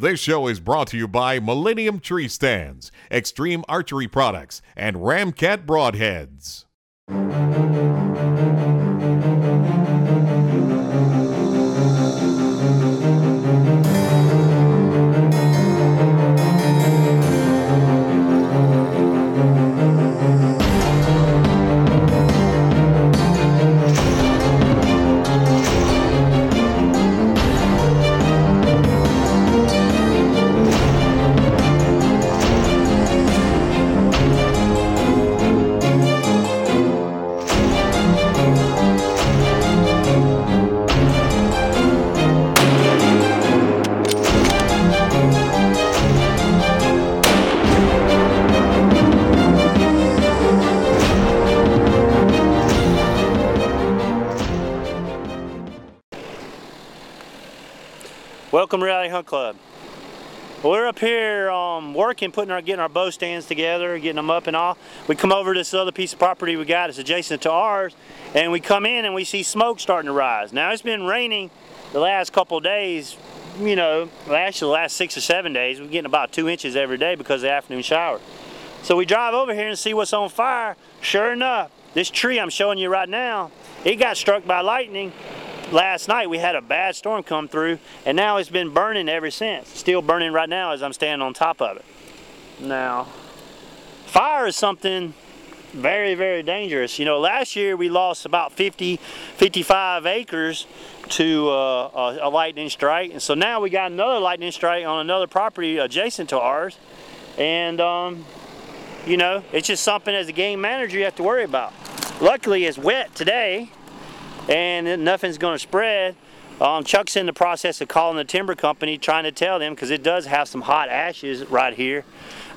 This show is brought to you by Millennium Tree Stands, Extreme Archery Products, and Ramcat Broadheads. Welcome Reality Hunt Club. We're up here um, working, putting our, getting our bow stands together, getting them up and all. We come over to this other piece of property we got, it's adjacent to ours, and we come in and we see smoke starting to rise. Now it's been raining the last couple days, you know, actually the last six or seven days, we're getting about two inches every day because of the afternoon shower. So we drive over here and see what's on fire. Sure enough, this tree I'm showing you right now, it got struck by lightning last night we had a bad storm come through and now it's been burning ever since. Still burning right now as I'm standing on top of it. Now, fire is something very, very dangerous. You know, last year we lost about 50, 55 acres to uh, a, a, lightning strike. And so now we got another lightning strike on another property adjacent to ours. And, um, you know, it's just something as a game manager you have to worry about. Luckily it's wet today and nothing's going to spread. Um, Chuck's in the process of calling the timber company, trying to tell them because it does have some hot ashes right here.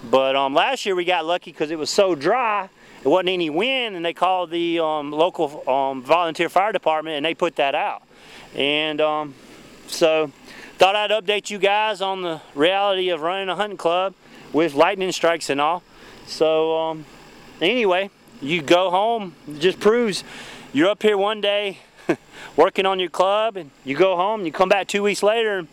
But um, last year we got lucky because it was so dry, it wasn't any wind, and they called the um, local um, volunteer fire department and they put that out. And um, so, thought I'd update you guys on the reality of running a hunting club with lightning strikes and all. So, um, anyway, you go home, it just proves you're up here one day working on your club and you go home and you come back two weeks later and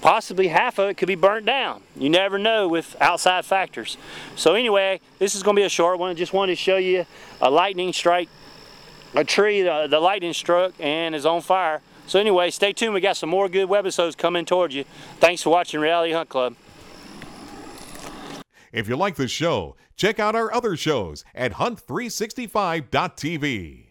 possibly half of it could be burnt down. You never know with outside factors. So anyway, this is going to be a short one. I just wanted to show you a lightning strike, a tree, the, the lightning struck and is on fire. So anyway, stay tuned. We got some more good webisodes coming towards you. Thanks for watching Reality Hunt Club. If you like this show, check out our other shows at hunt365.tv.